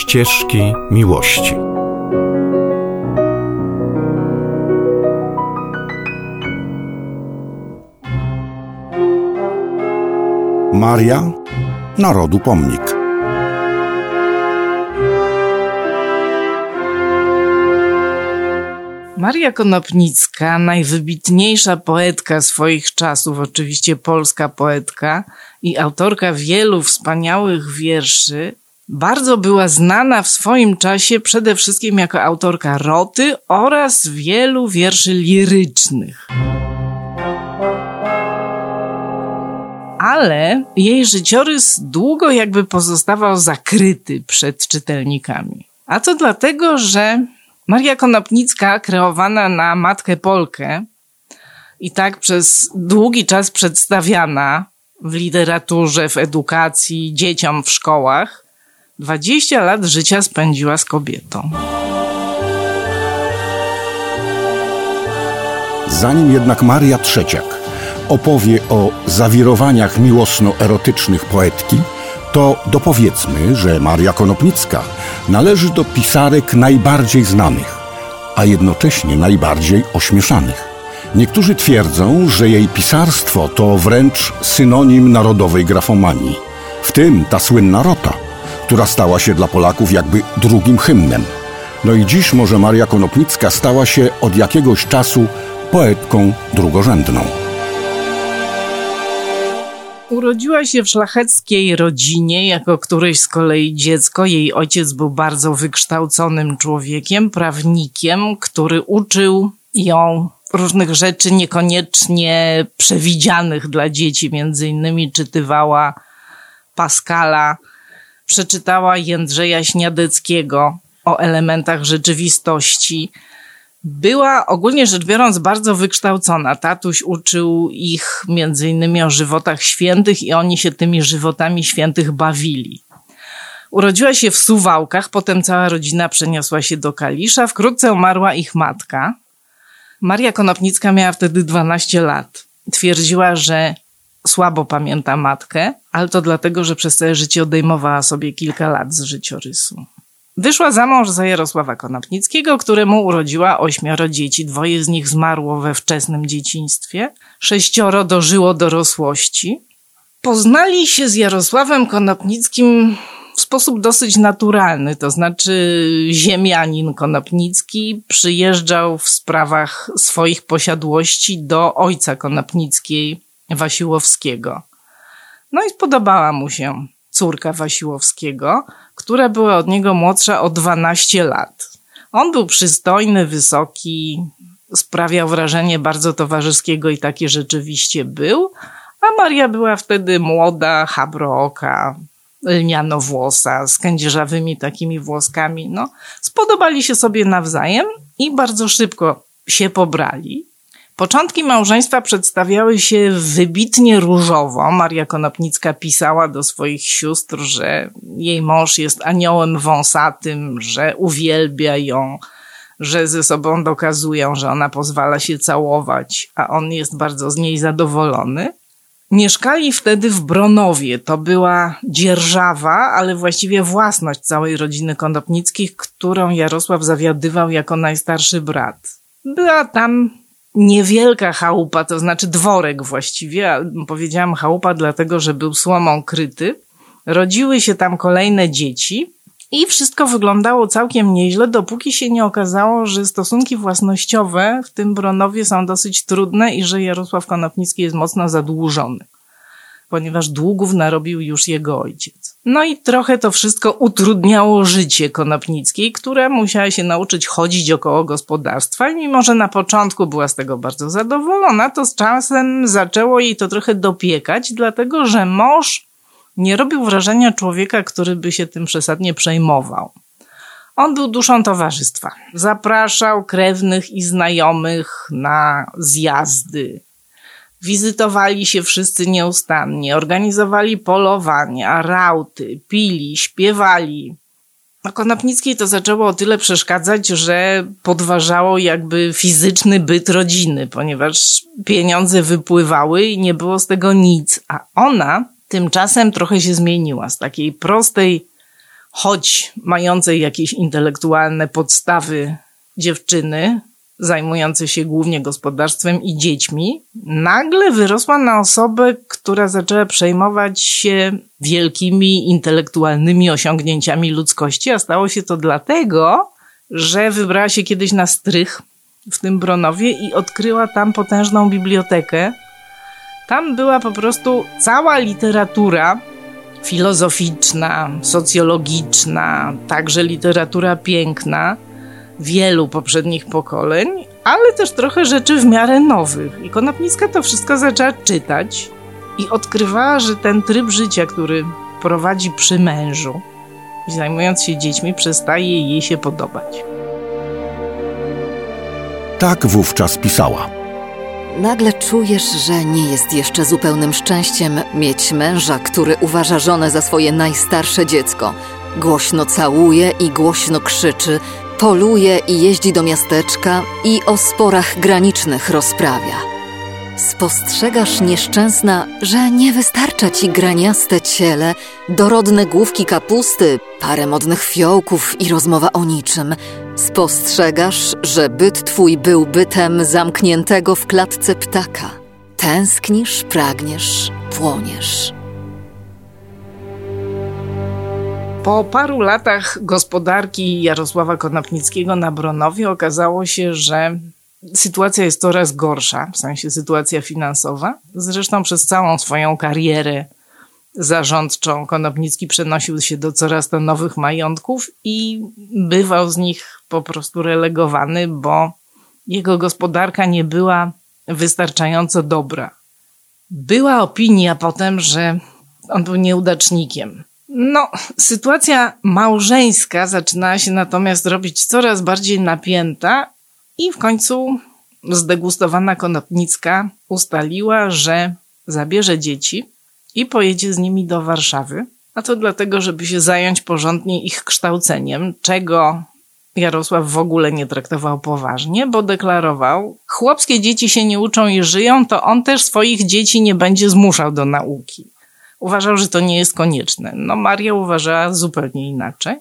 Ścieżki miłości. Maria, narodu pomnik. Maria Konopnicka, najwybitniejsza poetka swoich czasów, oczywiście polska poetka i autorka wielu wspaniałych wierszy, bardzo była znana w swoim czasie przede wszystkim jako autorka roty oraz wielu wierszy lirycznych. Ale jej życiorys długo jakby pozostawał zakryty przed czytelnikami. A to dlatego, że Maria Konopnicka, kreowana na matkę Polkę i tak przez długi czas przedstawiana w literaturze, w edukacji, dzieciom w szkołach, 20 lat życia spędziła z kobietą. Zanim jednak Maria Trzeciak opowie o zawirowaniach miłosno-erotycznych poetki, to dopowiedzmy, że Maria Konopnicka należy do pisarek najbardziej znanych, a jednocześnie najbardziej ośmieszanych. Niektórzy twierdzą, że jej pisarstwo to wręcz synonim narodowej grafomanii, w tym ta słynna rota, która stała się dla Polaków jakby drugim hymnem. No i dziś może Maria Konopnicka stała się od jakiegoś czasu poetką drugorzędną. Urodziła się w szlacheckiej rodzinie, jako któreś z kolei dziecko. Jej ojciec był bardzo wykształconym człowiekiem, prawnikiem, który uczył ją różnych rzeczy niekoniecznie przewidzianych dla dzieci. Między innymi czytywała Pascala, przeczytała Jędrzeja Śniadeckiego o elementach rzeczywistości była ogólnie rzecz biorąc bardzo wykształcona. Tatuś uczył ich między innymi o żywotach świętych i oni się tymi żywotami świętych bawili. Urodziła się w Suwałkach, potem cała rodzina przeniosła się do Kalisza. Wkrótce umarła ich matka. Maria Konopnicka miała wtedy 12 lat. Twierdziła, że słabo pamięta matkę, ale to dlatego, że przez całe życie odejmowała sobie kilka lat z życiorysu. Wyszła za mąż za Jarosława Konopnickiego, któremu urodziła ośmioro dzieci. Dwoje z nich zmarło we wczesnym dzieciństwie, sześcioro dożyło dorosłości. Poznali się z Jarosławem Konopnickim w sposób dosyć naturalny, to znaczy ziemianin Konopnicki przyjeżdżał w sprawach swoich posiadłości do ojca Konopnickiej, Wasiłowskiego. No i spodobała mu się córka Wasiłowskiego, która była od niego młodsza o 12 lat. On był przystojny, wysoki, sprawiał wrażenie bardzo towarzyskiego i taki rzeczywiście był, a Maria była wtedy młoda, chabrooka, lnianowłosa, z kędzierzawymi takimi włoskami. No, spodobali się sobie nawzajem i bardzo szybko się pobrali. Początki małżeństwa przedstawiały się wybitnie różowo. Maria Konopnicka pisała do swoich sióstr, że jej mąż jest aniołem wąsatym, że uwielbia ją, że ze sobą dokazują, że ona pozwala się całować, a on jest bardzo z niej zadowolony. Mieszkali wtedy w Bronowie. To była dzierżawa, ale właściwie własność całej rodziny Konopnickich, którą Jarosław zawiadywał jako najstarszy brat. Była tam niewielka chałupa, to znaczy dworek właściwie, powiedziałam chałupa dlatego, że był słomą kryty. Rodziły się tam kolejne dzieci i wszystko wyglądało całkiem nieźle, dopóki się nie okazało, że stosunki własnościowe w tym Bronowie są dosyć trudne i że Jarosław Konopnicki jest mocno zadłużony, ponieważ długów narobił już jego ojciec. No i trochę to wszystko utrudniało życie Konopnickiej, która musiała się nauczyć chodzić około gospodarstwa i mimo, że na początku była z tego bardzo zadowolona, to z czasem zaczęło jej to trochę dopiekać, dlatego że mąż nie robił wrażenia człowieka, który by się tym przesadnie przejmował. On był duszą towarzystwa. Zapraszał krewnych i znajomych na zjazdy, Wizytowali się wszyscy nieustannie, organizowali polowania, rauty, pili, śpiewali. A Konopnickiej to zaczęło o tyle przeszkadzać, że podważało jakby fizyczny byt rodziny, ponieważ pieniądze wypływały i nie było z tego nic. A ona tymczasem trochę się zmieniła z takiej prostej, choć mającej jakieś intelektualne podstawy dziewczyny, zajmujący się głównie gospodarstwem i dziećmi, nagle wyrosła na osobę, która zaczęła przejmować się wielkimi intelektualnymi osiągnięciami ludzkości, a stało się to dlatego, że wybrała się kiedyś na strych w tym Bronowie i odkryła tam potężną bibliotekę. Tam była po prostu cała literatura filozoficzna, socjologiczna, także literatura piękna wielu poprzednich pokoleń, ale też trochę rzeczy w miarę nowych. I Konopnicka to wszystko zaczęła czytać i odkrywała, że ten tryb życia, który prowadzi przy mężu, zajmując się dziećmi, przestaje jej się podobać. Tak wówczas pisała. Nagle czujesz, że nie jest jeszcze zupełnym szczęściem mieć męża, który uważa żonę za swoje najstarsze dziecko. Głośno całuje i głośno krzyczy, poluje i jeździ do miasteczka i o sporach granicznych rozprawia. Spostrzegasz nieszczęsna, że nie wystarcza ci graniaste ciele, dorodne główki kapusty, parę modnych fiołków i rozmowa o niczym. Spostrzegasz, że byt twój był bytem zamkniętego w klatce ptaka. Tęsknisz, pragniesz, płoniesz. Po paru latach gospodarki Jarosława Konopnickiego na Bronowie okazało się, że sytuacja jest coraz gorsza, w sensie sytuacja finansowa. Zresztą przez całą swoją karierę zarządczą Konopnicki przenosił się do coraz to nowych majątków i bywał z nich po prostu relegowany, bo jego gospodarka nie była wystarczająco dobra. Była opinia potem, że on był nieudacznikiem. No, sytuacja małżeńska zaczynała się natomiast robić coraz bardziej napięta i w końcu zdegustowana Konopnicka ustaliła, że zabierze dzieci i pojedzie z nimi do Warszawy. A to dlatego, żeby się zająć porządnie ich kształceniem, czego Jarosław w ogóle nie traktował poważnie, bo deklarował: Chłopskie dzieci się nie uczą i żyją, to on też swoich dzieci nie będzie zmuszał do nauki uważał, że to nie jest konieczne. No Maria uważała zupełnie inaczej.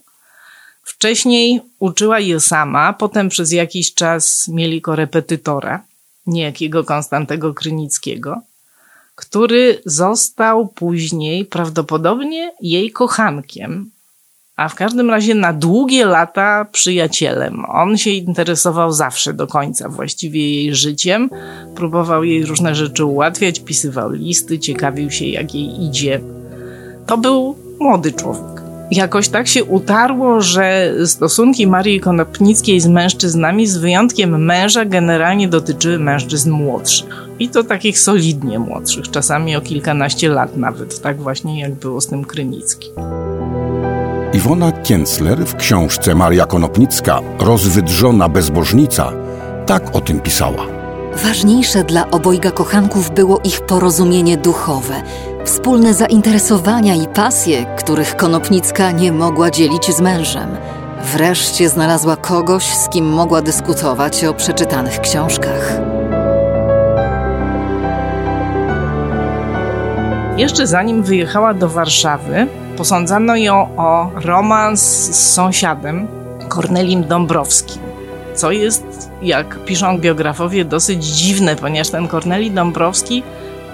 Wcześniej uczyła je sama, potem przez jakiś czas mieli korepetytora, niejakiego Konstantego Krynickiego, który został później prawdopodobnie jej kochankiem, a w każdym razie na długie lata przyjacielem. On się interesował zawsze do końca właściwie jej życiem, próbował jej różne rzeczy ułatwiać, pisywał listy, ciekawił się jak jej idzie. To był młody człowiek. Jakoś tak się utarło, że stosunki Marii Konopnickiej z mężczyznami, z wyjątkiem męża, generalnie dotyczyły mężczyzn młodszych. I to takich solidnie młodszych, czasami o kilkanaście lat nawet, tak właśnie jak było z tym Krynickim. Iwona Kienzler w książce Maria Konopnicka Rozwydrzona bezbożnica tak o tym pisała. Ważniejsze dla obojga kochanków było ich porozumienie duchowe, wspólne zainteresowania i pasje, których Konopnicka nie mogła dzielić z mężem. Wreszcie znalazła kogoś, z kim mogła dyskutować o przeczytanych książkach. Jeszcze zanim wyjechała do Warszawy, posądzano ją o romans z sąsiadem, Kornelim Dąbrowskim. Co jest, jak piszą biografowie, dosyć dziwne, ponieważ ten Korneli Dąbrowski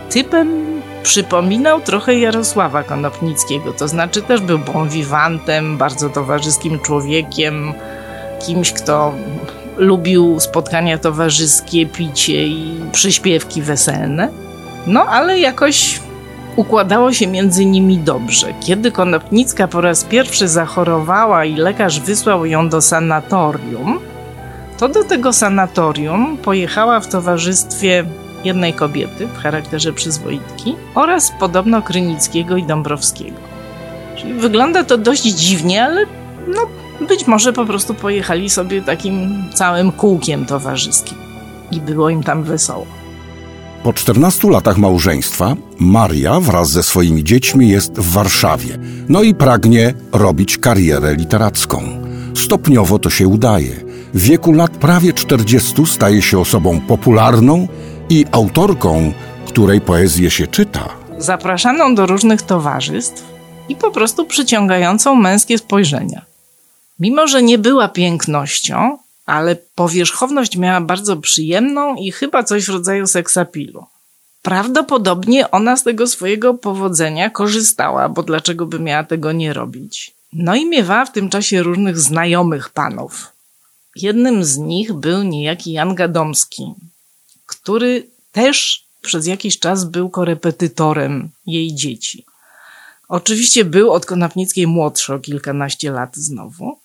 typem przypominał trochę Jarosława Konopnickiego, to znaczy też był bon vivantem, bardzo towarzyskim człowiekiem, kimś, kto lubił spotkania towarzyskie, picie i przyśpiewki weselne. No ale jakoś układało się między nimi dobrze. Kiedy Konopnicka po raz pierwszy zachorowała i lekarz wysłał ją do sanatorium, to do tego sanatorium pojechała w towarzystwie jednej kobiety w charakterze przyzwoitki oraz podobno Krynickiego i Dąbrowskiego. Czyli wygląda to dość dziwnie, ale no, być może po prostu pojechali sobie takim całym kółkiem towarzyskim i było im tam wesoło. Po 14 latach małżeństwa Maria wraz ze swoimi dziećmi jest w Warszawie. No i pragnie robić karierę literacką. Stopniowo to się udaje. W wieku lat prawie 40 staje się osobą popularną i autorką, której poezję się czyta. Zapraszaną do różnych towarzystw i po prostu przyciągającą męskie spojrzenia. Mimo, że nie była pięknością, ale powierzchowność miała bardzo przyjemną i chyba coś w rodzaju seksapilu. Prawdopodobnie ona z tego swojego powodzenia korzystała, bo dlaczego by miała tego nie robić? No i miewała w tym czasie różnych znajomych panów. Jednym z nich był niejaki Jan Gadomski, który też przez jakiś czas był korepetytorem jej dzieci. Oczywiście był od Konopnickiej młodszy o kilkanaście lat znowu,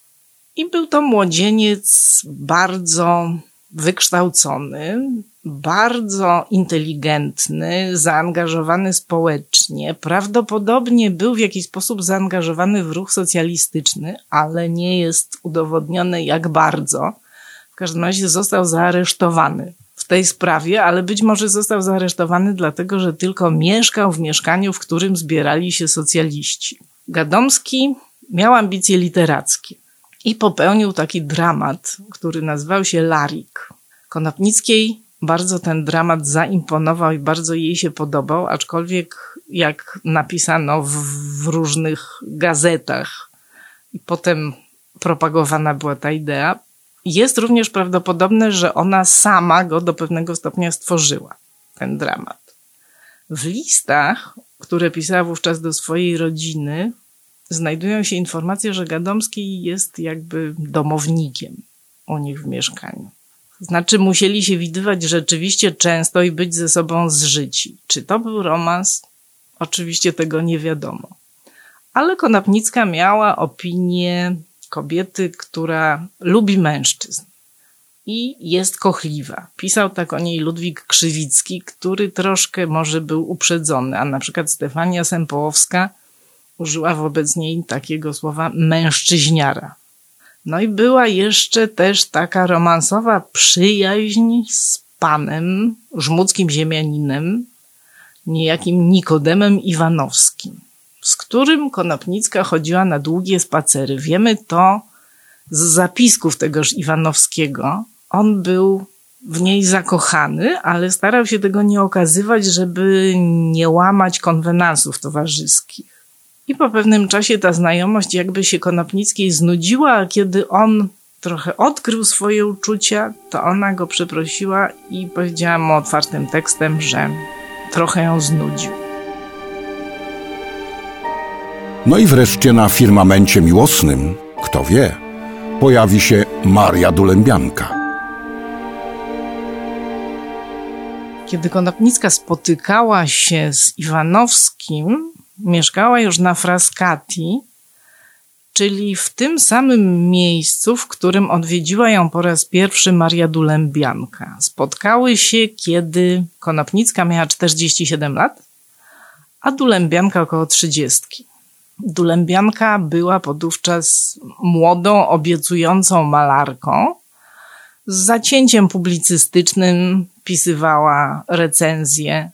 i był to młodzieniec bardzo wykształcony, bardzo inteligentny, zaangażowany społecznie. Prawdopodobnie był w jakiś sposób zaangażowany w ruch socjalistyczny, ale nie jest udowodnione jak bardzo. W każdym razie został zaaresztowany w tej sprawie, ale być może został zaaresztowany dlatego, że tylko mieszkał w mieszkaniu, w którym zbierali się socjaliści. Gadomski miał ambicje literackie i popełnił taki dramat, który nazywał się Larik. Konopnickiej bardzo ten dramat zaimponował i bardzo jej się podobał, aczkolwiek jak napisano w, w różnych gazetach i potem propagowana była ta idea, jest również prawdopodobne, że ona sama go do pewnego stopnia stworzyła, ten dramat. W listach, które pisała wówczas do swojej rodziny, znajdują się informacje, że Gadomski jest jakby domownikiem u nich w mieszkaniu. Znaczy, musieli się widywać rzeczywiście często i być ze sobą zżyci. Czy to był romans? Oczywiście tego nie wiadomo. Ale Konopnicka miała opinię kobiety, która lubi mężczyzn i jest kochliwa. Pisał tak o niej Ludwik Krzywicki, który troszkę może był uprzedzony, a na przykład Stefania Sempołowska użyła wobec niej takiego słowa mężczyźniara. No i była jeszcze też taka romansowa przyjaźń z panem, żmudzkim ziemianinem, niejakim Nikodemem Iwanowskim, z którym Konopnicka chodziła na długie spacery. Wiemy to z zapisków tegoż Iwanowskiego. On był w niej zakochany, ale starał się tego nie okazywać, żeby nie łamać konwenansów towarzyskich. I po pewnym czasie ta znajomość jakby się Konopnickiej znudziła, a kiedy on trochę odkrył swoje uczucia, to ona go przeprosiła i powiedziała mu otwartym tekstem, że trochę ją znudził. No i wreszcie na firmamencie miłosnym, kto wie, pojawi się Maria Dulębianka. Kiedy Konopnicka spotykała się z Iwanowskim, mieszkała już na Frascati, czyli w tym samym miejscu, w którym odwiedziła ją po raz pierwszy Maria Dulębianka. Spotkały się, kiedy Konopnicka miała 47 lat, a Dulębianka około 30. Dulębianka była podówczas młodą, obiecującą malarką. Z zacięciem publicystycznym pisywała recenzje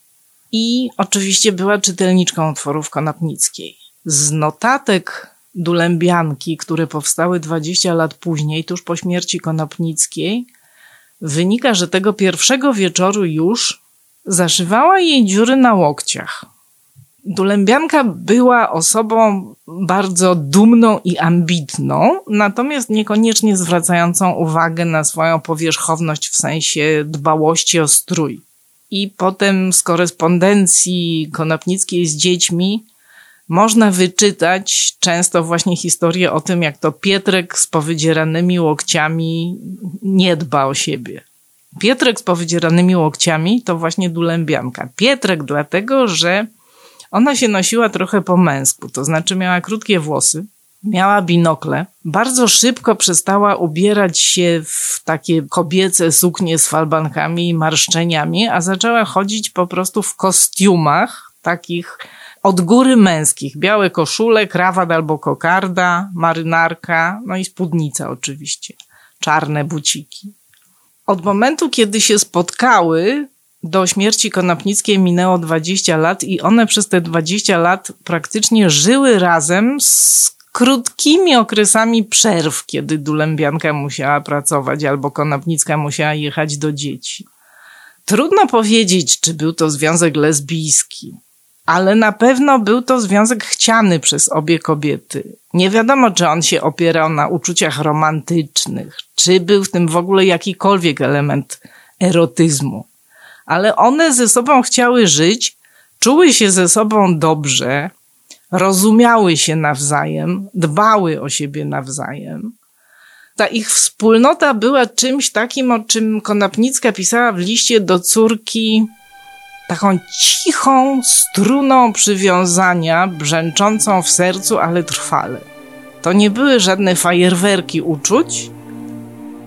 i oczywiście była czytelniczką utworów Konopnickiej. Z notatek Dulębianki, które powstały 20 lat później, tuż po śmierci Konopnickiej, wynika, że tego pierwszego wieczoru już zaszywała jej dziury na łokciach. Dulębianka była osobą bardzo dumną i ambitną, natomiast niekoniecznie zwracającą uwagę na swoją powierzchowność w sensie dbałości o strój. I potem z korespondencji Konopnickiej z dziećmi można wyczytać często właśnie historię o tym, jak to Pietrek z powydzieranymi łokciami nie dba o siebie. Pietrek z powydzieranymi łokciami to właśnie Dulębianka. Pietrek dlatego, że Ona się nosiła trochę po męsku, to znaczy miała krótkie włosy, miała binokle, bardzo szybko przestała ubierać się w takie kobiece suknie z falbankami i marszczeniami, a zaczęła chodzić po prostu w kostiumach takich od góry męskich. Białe koszule, krawat albo kokarda, marynarka, no i spódnica oczywiście. Czarne buciki. Od momentu, kiedy się spotkały, do śmierci Konopnickiej minęło 20 lat i one przez te 20 lat praktycznie żyły razem z krótkimi okresami przerw, kiedy Dulębianka musiała pracować albo Konopnicka musiała jechać do dzieci. Trudno powiedzieć, czy był to związek lesbijski, ale na pewno był to związek chciany przez obie kobiety. Nie wiadomo, czy on się opierał na uczuciach romantycznych, czy był w tym w ogóle jakikolwiek element erotyzmu. Ale one ze sobą chciały żyć, czuły się ze sobą dobrze, rozumiały się nawzajem, dbały o siebie nawzajem. Ta ich wspólnota była czymś takim, o czym Konopnicka pisała w liście do córki, taką cichą struną przywiązania, brzęczącą w sercu, ale trwale. To nie były żadne fajerwerki uczuć,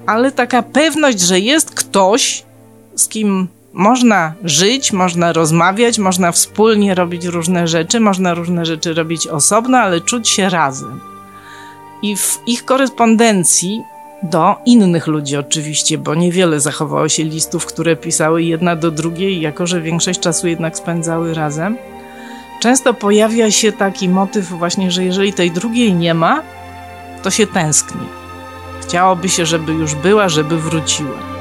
ale taka pewność, że jest ktoś, z kim można żyć, można rozmawiać, można wspólnie robić różne rzeczy, można różne rzeczy robić osobno, ale czuć się razem. I w ich korespondencji do innych ludzi oczywiście, bo niewiele zachowało się listów, które pisały jedna do drugiej, jako że większość czasu jednak spędzały razem. Często pojawia się taki motyw właśnie, że jeżeli tej drugiej nie ma, to się tęskni. Chciałoby się, żeby już była, żeby wróciła.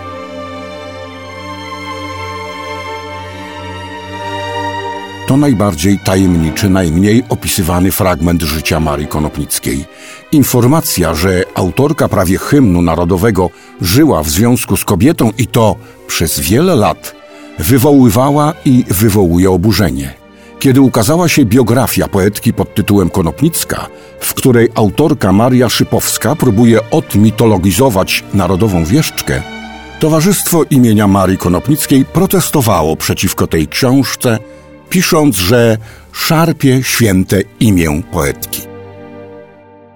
To najbardziej tajemniczy, najmniej opisywany fragment życia Marii Konopnickiej. Informacja, że autorka prawie hymnu narodowego żyła w związku z kobietą i to przez wiele lat, wywoływała i wywołuje oburzenie. Kiedy ukazała się biografia poetki pod tytułem Konopnicka, w której autorka Maria Szypowska próbuje odmitologizować narodową wieszczkę, Towarzystwo imienia Marii Konopnickiej protestowało przeciwko tej książce pisząc, że szarpie święte imię poetki.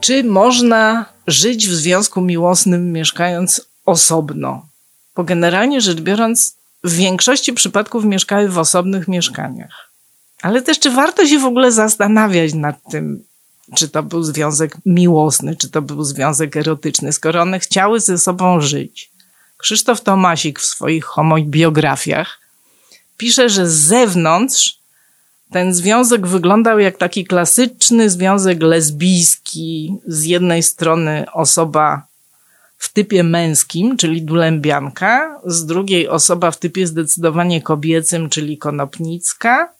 Czy można żyć w związku miłosnym mieszkając osobno? Bo generalnie rzecz biorąc, w większości przypadków mieszkały w osobnych mieszkaniach. Ale też czy warto się w ogóle zastanawiać nad tym, czy to był związek miłosny, czy to był związek erotyczny, skoro one chciały ze sobą żyć. Krzysztof Tomasik w swoich homobiografiach pisze, że z zewnątrz ten związek wyglądał jak taki klasyczny związek lesbijski. Z jednej strony osoba w typie męskim, czyli dulębianka, z drugiej osoba w typie zdecydowanie kobiecym, czyli konopnicka.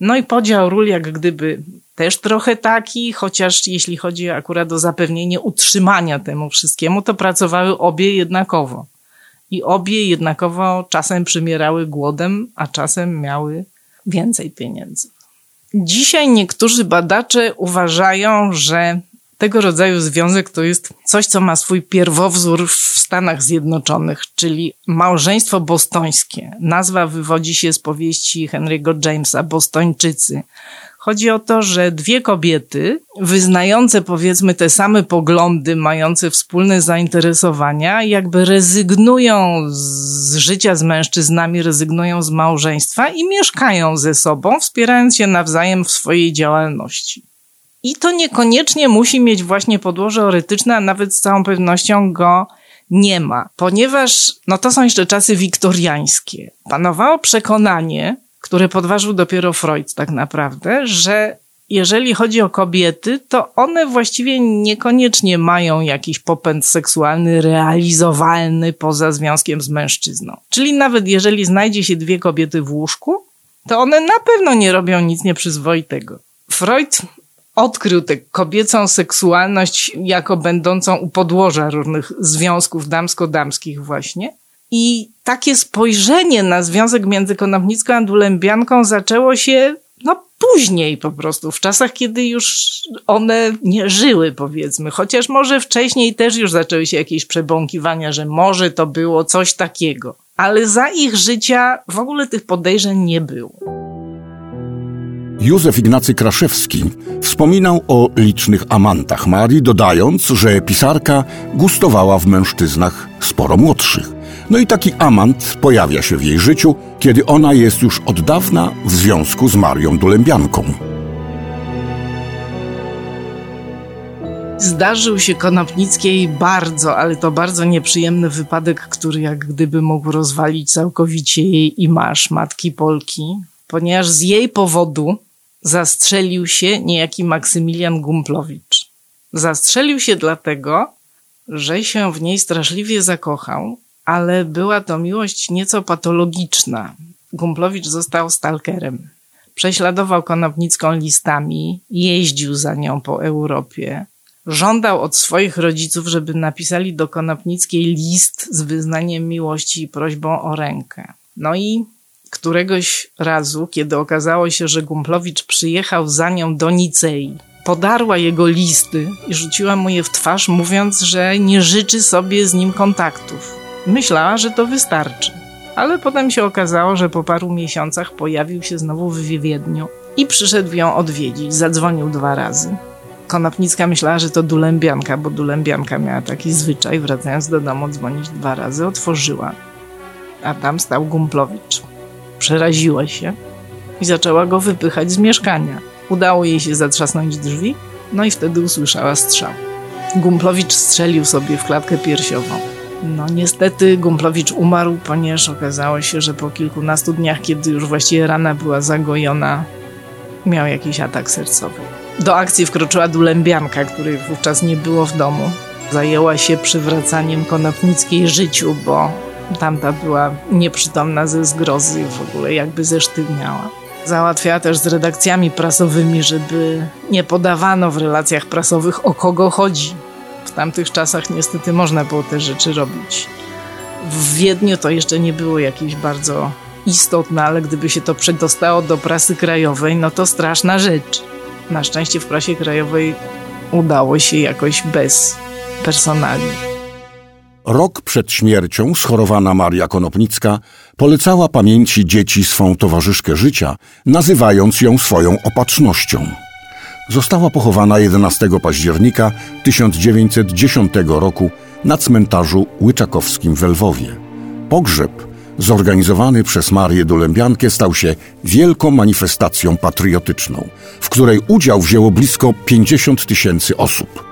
No i podział ról jak gdyby też trochę taki, chociaż jeśli chodzi akurat o zapewnienie utrzymania temu wszystkiemu, to pracowały obie jednakowo. I obie jednakowo czasem przymierały głodem, a czasem miały więcej pieniędzy. Dzisiaj niektórzy badacze uważają, że tego rodzaju związek to jest coś, co ma swój pierwowzór w Stanach Zjednoczonych, czyli małżeństwo bostońskie. Nazwa wywodzi się z powieści Henry'ego Jamesa Bostończycy. Chodzi o to, że dwie kobiety, wyznające powiedzmy te same poglądy, mające wspólne zainteresowania, jakby rezygnują z życia z mężczyznami, rezygnują z małżeństwa i mieszkają ze sobą, wspierając się nawzajem w swojej działalności. I to niekoniecznie musi mieć właśnie podłoże eretyczne, a nawet z całą pewnością go nie ma, ponieważ no to są jeszcze czasy wiktoriańskie. Panowało przekonanie, które podważył dopiero Freud tak naprawdę, że jeżeli chodzi o kobiety, to one właściwie niekoniecznie mają jakiś popęd seksualny realizowalny poza związkiem z mężczyzną. Czyli nawet jeżeli znajdzie się dwie kobiety w łóżku, to one na pewno nie robią nic nieprzyzwoitego. Freud odkrył tę kobiecą seksualność jako będącą u podłoża różnych związków damsko-damskich właśnie. I takie spojrzenie na związek między Konopnicką a Dulębianką zaczęło się no później po prostu, w czasach, kiedy już one nie żyły, powiedzmy. Chociaż może wcześniej też już zaczęły się jakieś przebąkiwania, że może to było coś takiego. Ale za ich życia w ogóle tych podejrzeń nie było. Józef Ignacy Kraszewski wspominał o licznych amantach Marii, dodając, że pisarka gustowała w mężczyznach sporo młodszych. No i taki amant pojawia się w jej życiu, kiedy ona jest już od dawna w związku z Marią Dulębianką. Zdarzył się Konopnickiej bardzo, ale to bardzo nieprzyjemny wypadek, który jak gdyby mógł rozwalić całkowicie jej imaż matki Polki, ponieważ z jej powodu zastrzelił się niejaki Maksymilian Gumplowicz. Zastrzelił się dlatego, że się w niej straszliwie zakochał, ale była to miłość nieco patologiczna. Gumplowicz został stalkerem. Prześladował Konopnicką listami, jeździł za nią po Europie. Żądał od swoich rodziców, żeby napisali do Konopnickiej list z wyznaniem miłości i prośbą o rękę. No i któregoś razu, kiedy okazało się, że Gumplowicz przyjechał za nią do Nicei, podarła jego listy i rzuciła mu je w twarz, mówiąc, że nie życzy sobie z nim kontaktów. Myślała, że to wystarczy. Ale potem się okazało, że po paru miesiącach pojawił się znowu w Wiedniu i przyszedł ją odwiedzić. Zadzwonił dwa razy. Konopnicka myślała, że to Dulębianka, bo Dulębianka miała taki zwyczaj, wracając do domu, dzwonić dwa razy. Otworzyła, a tam stał Gumplowicz. Przeraziła się i zaczęła go wypychać z mieszkania. Udało jej się zatrzasnąć drzwi, no i wtedy usłyszała strzał. Gumplowicz strzelił sobie w klatkę piersiową. No niestety Gumplowicz umarł, ponieważ okazało się, że po kilkunastu dniach, kiedy już właściwie rana była zagojona, miał jakiś atak sercowy. Do akcji wkroczyła Dulębianka, której wówczas nie było w domu. Zajęła się przywracaniem Konopnickiej życiu, bo tamta była nieprzytomna ze zgrozy, w ogóle jakby zesztywniała. Załatwiała też z redakcjami prasowymi, żeby nie podawano w relacjach prasowych o kogo chodzi. W tamtych czasach niestety można było te rzeczy robić. W Wiedniu to jeszcze nie było jakieś bardzo istotne, ale gdyby się to przedostało do prasy krajowej, no to straszna rzecz. Na szczęście w prasie krajowej udało się jakoś bez personali. Rok przed śmiercią schorowana Maria Konopnicka polecała pamięci dzieci swą towarzyszkę życia, nazywając ją swoją opatrznością. Została pochowana 11 października 1910 roku na cmentarzu Łyczakowskim w Lwowie. Pogrzeb zorganizowany przez Marię Dulębiankę stał się wielką manifestacją patriotyczną, w której udział wzięło blisko 50 tysięcy osób.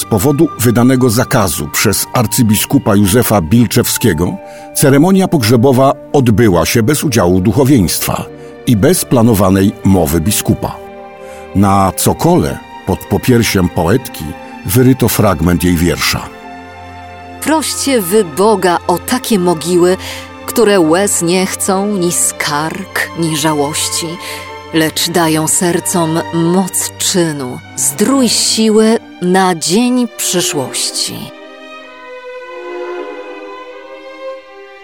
Z powodu wydanego zakazu przez arcybiskupa Józefa Bilczewskiego ceremonia pogrzebowa odbyła się bez udziału duchowieństwa i bez planowanej mowy biskupa. Na cokole pod popiersiem poetki wyryto fragment jej wiersza. Proście wy Boga o takie mogiły, które łez nie chcą ni skarg, ni żałości, lecz dają sercom moc czynu, zdrój siły na dzień przyszłości.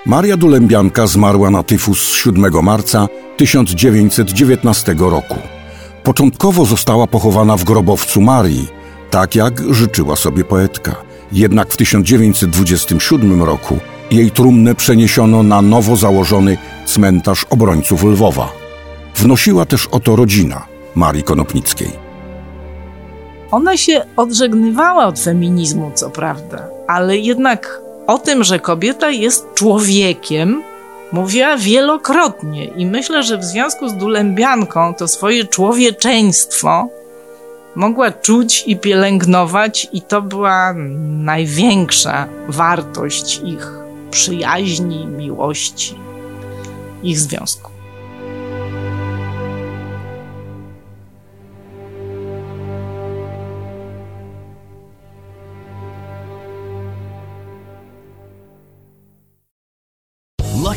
Maria Dulębianka zmarła na tyfus 7 marca 1919 roku. Początkowo została pochowana w grobowcu Marii, tak jak życzyła sobie poetka. Jednak w 1927 roku jej trumnę przeniesiono na nowo założony cmentarz obrońców Lwowa. Wnosiła też o to rodzina Marii Konopnickiej. Ona się odżegnywała od feminizmu, co prawda, ale jednak o tym, że kobieta jest człowiekiem, mówiła wielokrotnie i myślę, że w związku z Dulębianką to swoje człowieczeństwo mogła czuć i pielęgnować i to była największa wartość ich przyjaźni, miłości, ich związku.